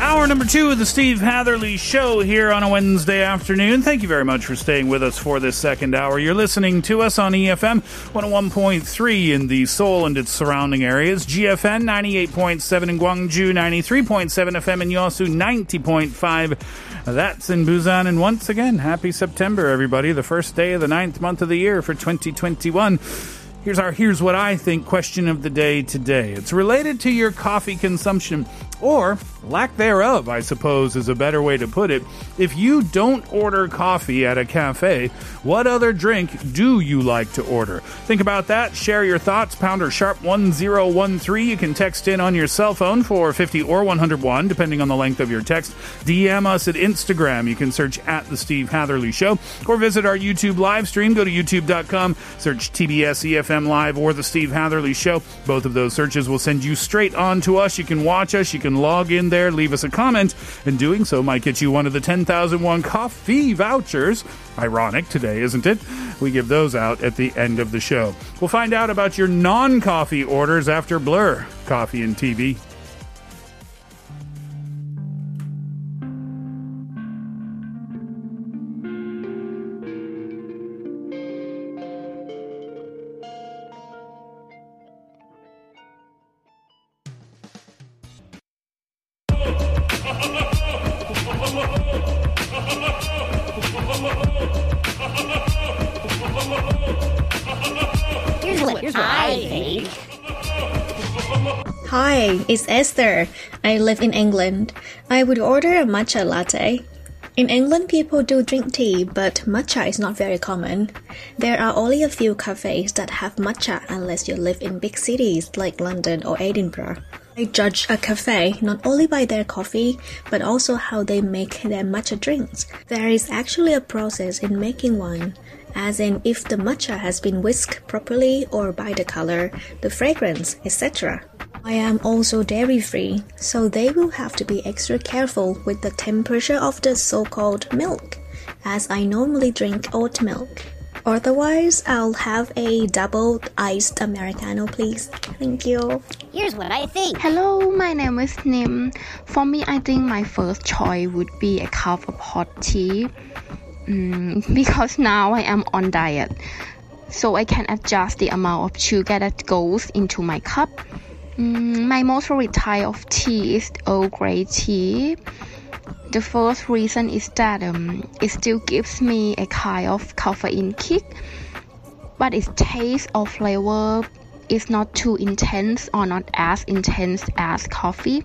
Hour number two of the Steve Hatherly Show here on a Wednesday afternoon. Thank you very much for staying with us for this second hour. You're listening to us on EFM 101.3 in the Seoul and its surrounding areas, GFN 98.7 in Gwangju, 93.7 FM in Yosu, 90.5. That's in Busan. And once again, happy September, everybody. The first day of the ninth month of the year for 2021. Here's our here's what I think question of the day today. It's related to your coffee consumption or lack thereof, I suppose is a better way to put it. If you don't order coffee at a cafe, what other drink do you like to order? Think about that. Share your thoughts. Pounder sharp 1013. You can text in on your cell phone for 50 or 101, depending on the length of your text. DM us at Instagram. You can search at The Steve Hatherly Show or visit our YouTube live stream. Go to youtube.com, search TBS EFM Live or The Steve Hatherly Show. Both of those searches will send you straight on to us. You can watch us. You can log in there, leave us a comment, and doing so might get you one of the 10,001 coffee vouchers. Ironic today, isn't it? We give those out at the end of the show. We'll find out about your non coffee orders after Blur, Coffee and TV. Here's what, here's what I think. Hi, it's Esther. I live in England. I would order a matcha latte. In England, people do drink tea, but matcha is not very common. There are only a few cafes that have matcha unless you live in big cities like London or Edinburgh. I judge a cafe not only by their coffee, but also how they make their matcha drinks. There is actually a process in making one, as in if the matcha has been whisked properly or by the color, the fragrance, etc. I am also dairy free, so they will have to be extra careful with the temperature of the so called milk, as I normally drink oat milk. Otherwise, I'll have a double iced Americano, please. Thank you. Here's what I think. Hello, my name is Nim. For me, I think my first choice would be a cup of hot tea mm, because now I am on diet. So I can adjust the amount of sugar that goes into my cup. Mm, my most favorite type of tea is Earl Grey tea. The first reason is that um, it still gives me a kind of caffeine kick, but its taste or flavor is not too intense or not as intense as coffee.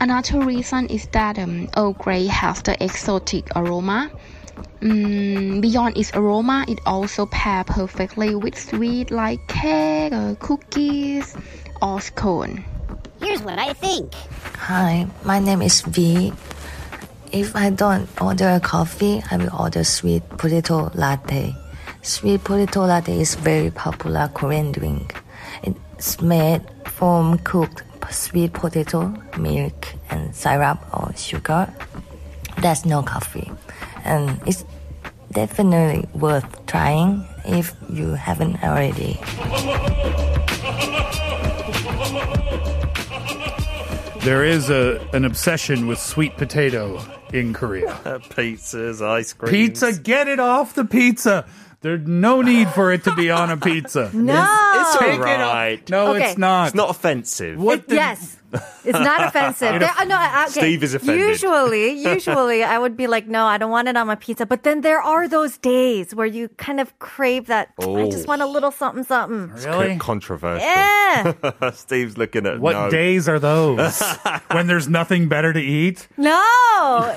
Another reason is that um, Earl Grey has the exotic aroma. Mm, beyond its aroma, it also pairs perfectly with sweet like cake, or cookies, or scone. Here's what I think. Hi, my name is V. If I don't order a coffee, I will order sweet potato latte. Sweet potato latte is very popular Korean drink. It's made from cooked sweet potato, milk, and syrup or sugar. There's no coffee, and it's definitely worth trying if you haven't already. There is a, an obsession with sweet potato in Korea. Pizzas, ice cream. Pizza, get it off the pizza. There's no need for it to be on a pizza. No. It's Take it alright. off. No, Okay. it's not. It's not offensive. What the- yes. It's not offensive. There, uh, no, okay. Steve is offended. Usually, usually I would be like, no, I don't want it on my pizza. But then there are those days where you kind of crave that. I Oh. just want a little something, something. Really? Controversial. Yeah. Steve's looking at What no. days are those? when there's nothing better to eat? No,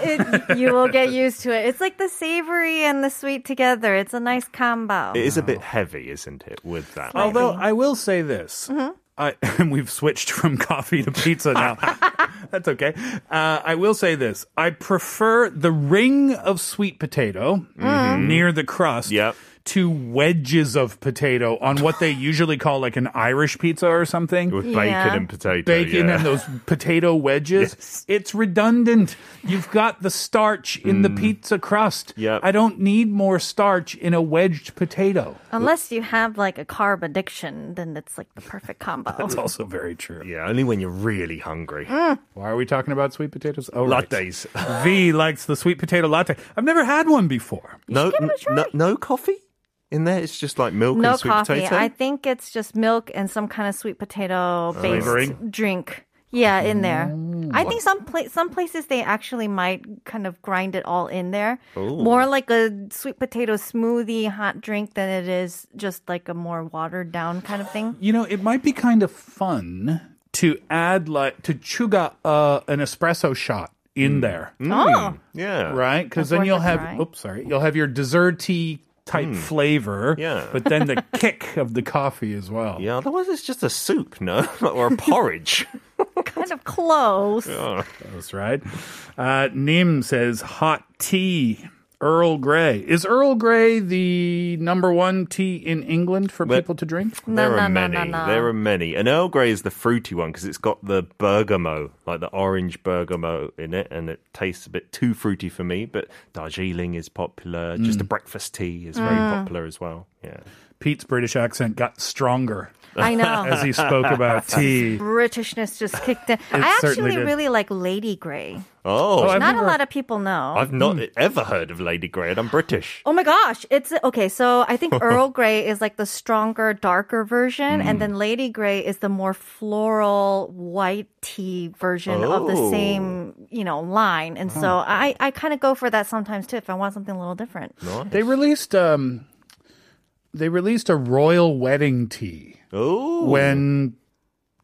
it, you will get used to it. It's like the savory and the sweet together. It's a nice combo. It is a bit heavy, isn't it, with that? Although I will say this. I, and we've switched from coffee to pizza now. That's okay. Uh, I will say this. I prefer the ring of sweet potato near the crust Yep. To wedges of potato on what they usually call like an Irish pizza or something. With bacon Yeah. and potato. Bacon yeah. and those potato wedges. Yes. It's redundant. You've got the starch in the pizza crust. Yep. I don't need more starch in a wedged potato. Unless you have like a carb addiction, then it's like the perfect combo. That's also very true. Yeah, only when you're really hungry. Mm. Why are we talking about sweet potatoes? Oh, right. Lattes. V likes the sweet potato latte. I've never had one before. no, give it a try. no, no coffee in there. It's just like milk no and sweet coffee. potato. I think it's just milk and some kind of sweet potato uh, based Flavoring? drink. Yeah, in there. I think some pla- some places they actually might kind of grind it all in there. More like a sweet potato smoothie hot drink than it is just like a more watered down kind of thing. You know, it might be kind of fun to add like to chuga uh, an espresso shot in mm. there, Oh, mm. yeah. right? Because That's then worth you'll a have try. oops, sorry, you'll have your dessert tea type flavor, Yeah. but then the kick of the coffee as well. Yeah, otherwise it's just a soup, no? or a porridge. kind of close. That's right. Uh, Nim says hot tea. Earl Grey. Is Earl Grey the number one tea in England for But- people to drink? No, there no, are no, many. no, no. There are many. And Earl Grey is the fruity one because it's got the bergamot, like the orange bergamot in it, and it tastes a bit too fruity for me. But Darjeeling is popular. Just mm. a breakfast tea is very mm. popular as well. Yeah. Pete's British accent got stronger I know. as he spoke about tea. Britishness just kicked in. I actually did. really like Lady Grey. Oh, I've Not never- a lot of people know. I've not ever heard of Lady Grey, and I'm British. Oh my gosh, it's okay. So I think Earl Grey is like the stronger, darker version, and then Lady Grey is the more floral white tea version of the Oh. same, you know, line. And so I, I kind of go for that sometimes too if I want something a little different. They released um they released a royal wedding tea Oh, when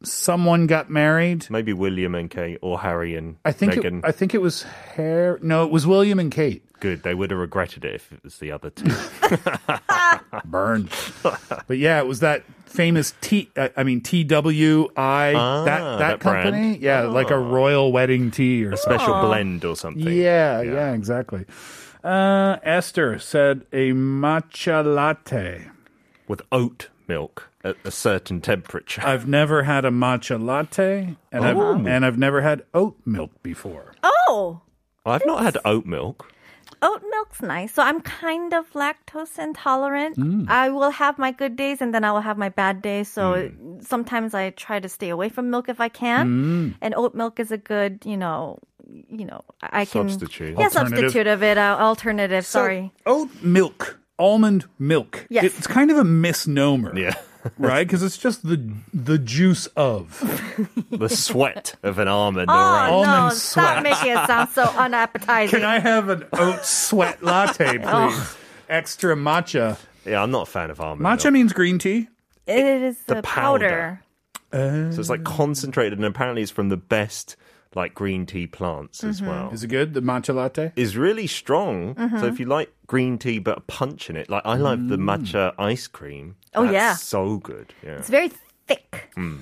someone got married. maybe William and Kate or Harry and I think it, Meghan. I think it was Hair. No, it was William and Kate. Good. They would have regretted it if it was the other two. Burned. but yeah, it was that famous T. uh, I mean T W I. Ah, That that that brand. company. Yeah, like a royal wedding tea or something. Special blend or something. Yeah, yeah, exactly. Uh, Esther said a matcha latte. With oat milk at a certain temperature. I've never had a matcha latte, and I've Oh. and I've never had oat milk before. Oh, I've not had oat milk. oat milk's nice. So I'm kind of lactose intolerant. Mm. I will have my good days and then I will have my bad days. So mm. sometimes I try to stay away from milk if I can. Mm. And oat milk is a good, you know, you know, I can Substitute. Yeah, substitute of it. Uh, alternative. sorry. oat milk, almond milk. Yes. It's kind of a misnomer. Yeah. right? Because it's just the the juice of. the sweat of an almond Oh or a no! Almond Stop making it sound so unappetizing. Can I have an oat sweat latte, please? Extra matcha. Yeah, I'm not a fan of almond Matcha milk. means green tea. It is The the, powder. powder. So it's like concentrated and apparently it's from the best like green tea plants as mm-hmm. well. Is it good? The matcha latte. Is really strong. So mm-hmm. if you like green tea but a punch in it, like I like the mm. matcha ice cream. Oh, That's yeah. so good. Yeah. It's very thick. Mm.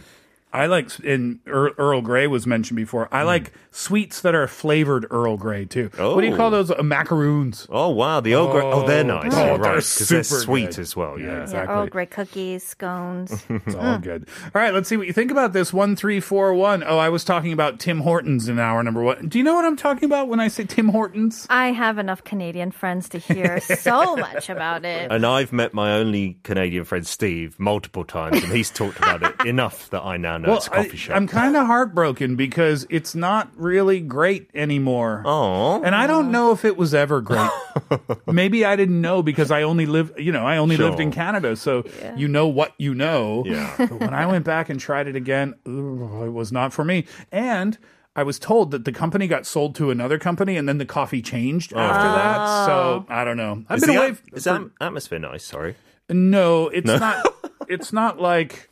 I like, and Earl, Earl Grey was mentioned before. I like sweets that are flavored Earl Grey too. What do you Oh. call those? Uh, macaroons. Oh wow, the Earl Grey. Oh, they're nice. Oh, You're they're right, because they're super sweet good. as well. Yeah, Yeah. exactly. Yeah, Earl Grey cookies, scones. It's all good. All right, let's see what you think about this. One, three, four, one. Oh, I was talking about Tim Hortons in hour number one. Do you know what I'm talking about when I say Tim Hortons? I have enough Canadian friends to hear so much about it. And I've met my only Canadian friend Steve multiple times, and he's talked about it enough that I now now no, well, it's a coffee shop. I, am kind of heartbroken because it's not really great anymore. Oh, and I don't know if it was ever great. Maybe I didn't know because I only lived, you know, I only Sure. lived in Canada, so you know what you know. Yeah. But when I went back and tried it again, it was not for me. And I was told that the company got sold to another company, and then the coffee changed oh. after that. Ah. So I don't know. I've is been the away. at- is that atmosphere nice? Sorry. No, it's No? not. It's not like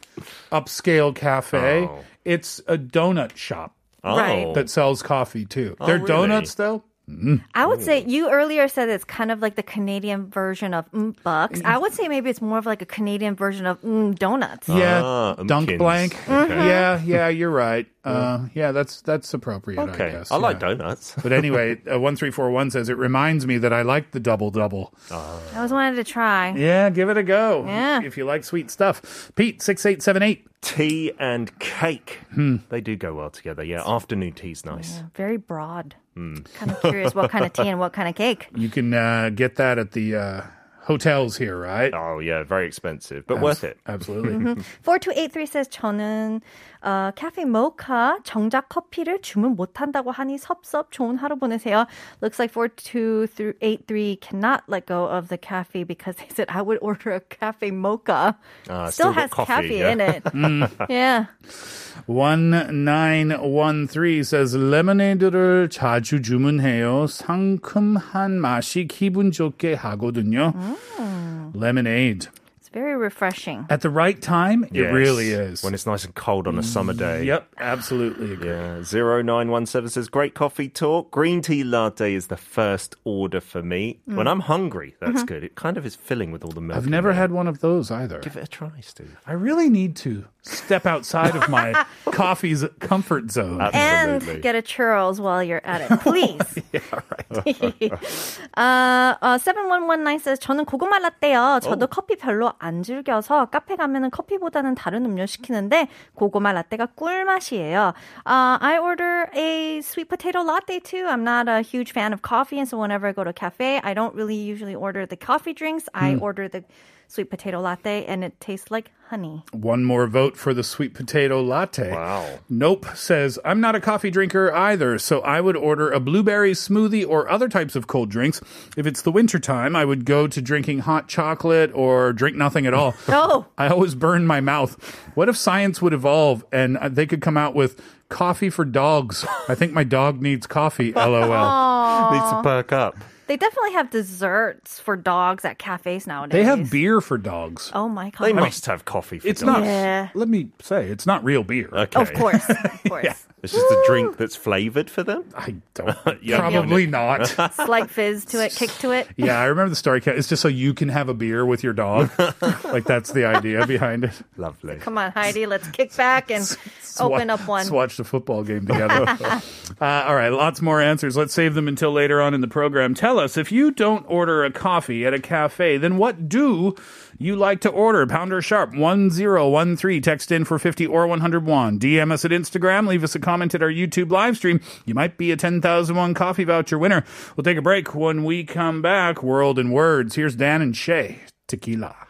upscale cafe. Oh. It's a donut shop Oh. Right. that sells coffee too. Oh, They're really? donuts though. I would say you earlier said it's kind of like the Canadian version of mm, bucks. I would say maybe it's more of like a Canadian version of mm, donuts. Yeah, Ah, dunk umpkins. blank. Okay. Yeah, yeah, you're right. Uh, yeah, that's that's appropriate. Okay. I guess. I like yeah. donuts. But anyway, uh, one three four one says it reminds me that I like the double double. Ah. I always wanted to try. Yeah, give it a go. Yeah. if you like sweet stuff. Pete six eight seven eight. Tea and cake. Hmm. They do go well together. Yeah, afternoon tea's nice. Very broad. Hmm. Kind of curious what kind of tea and what kind of cake. You can uh, get that at the uh, hotels here, right? Oh yeah, very expensive, but Abs- worth it. Absolutely. 4283 says 저는 어, 카페 모카 정작 커피를 주문 못한다고 하니 섭섭 좋은 하루 보내세요. Looks like 4283 cannot let go of the cafe because they said I would order a cafe mocha. Ah, still, still got has coffee, caffeine yeah. in it. Mm. yeah. 1913 says 레모네이드를 자주 주문해요. 상큼한 맛이 기분 좋게 하거든요. Oh. Lemonade. It's very refreshing. At the right time, it Yes. really is. When it's nice and cold on a summer day. Yep, absolutely agree. Yeah, 0917 says, great coffee talk. Green tea latte is the first order for me. Mm. When I'm hungry, that's Mhm. good. It kind of is filling with all the milk. I've in never there. had one of those either. Give it a try, Steve. I really need to step outside of my coffee's comfort zone. And get a churros while you're at it, please. 아, 어, 7119 says 저는 고구마 라떼요. 저도 커피 별로 안 즐겨서 카페 가면은 커피보다는 다른 음료 시키는데 고구마 라떼가 꿀맛이에요. Uh, I order a sweet potato latte too. I'm not a huge fan of coffee, and so whenever I go to a cafe, I don't really usually order the coffee drinks. I Hmm. order the sweet potato latte, and it tastes like honey. One more vote for the sweet potato latte. Wow. Nope says, I'm not a coffee drinker either, so I would order a blueberry smoothie or other types of cold drinks. If it's the winter time, I would go to drinking hot chocolate or drink nothing at all. Oh. I always burn my mouth. What if science would evolve and uh, they could come out with coffee for dogs? I think my dog needs coffee, lol. Aw. Needs to perk up. They definitely have desserts for dogs at cafes nowadays. They have beer for dogs. Oh my god! They must have coffee for It's dogs. not. Yeah. Let me say, it's not real beer. Okay. Of course, of course. It's just a drink that's flavored for them? I don't. Yeah, Probably yeah. not. Slight fizz to it, kick to it. Yeah, I remember the story. It's just so you can have a beer with your dog. like that's the idea behind it. Lovely. Come on, Heidi, let's kick back and open up one. Let's watch the football game together. uh, all right, lots more answers. Let's save them until later on in the program. Tell us if you don't order a coffee at a cafe, then what do you like to order? Pounder sharp 1013. Text in for 50 or 101. DM us at Instagram. Leave us a comment at our YouTube live stream. You might be a 10,001 coffee voucher winner. We'll take a break. When we come back, World in Words. Here's Dan and Shay. Tequila.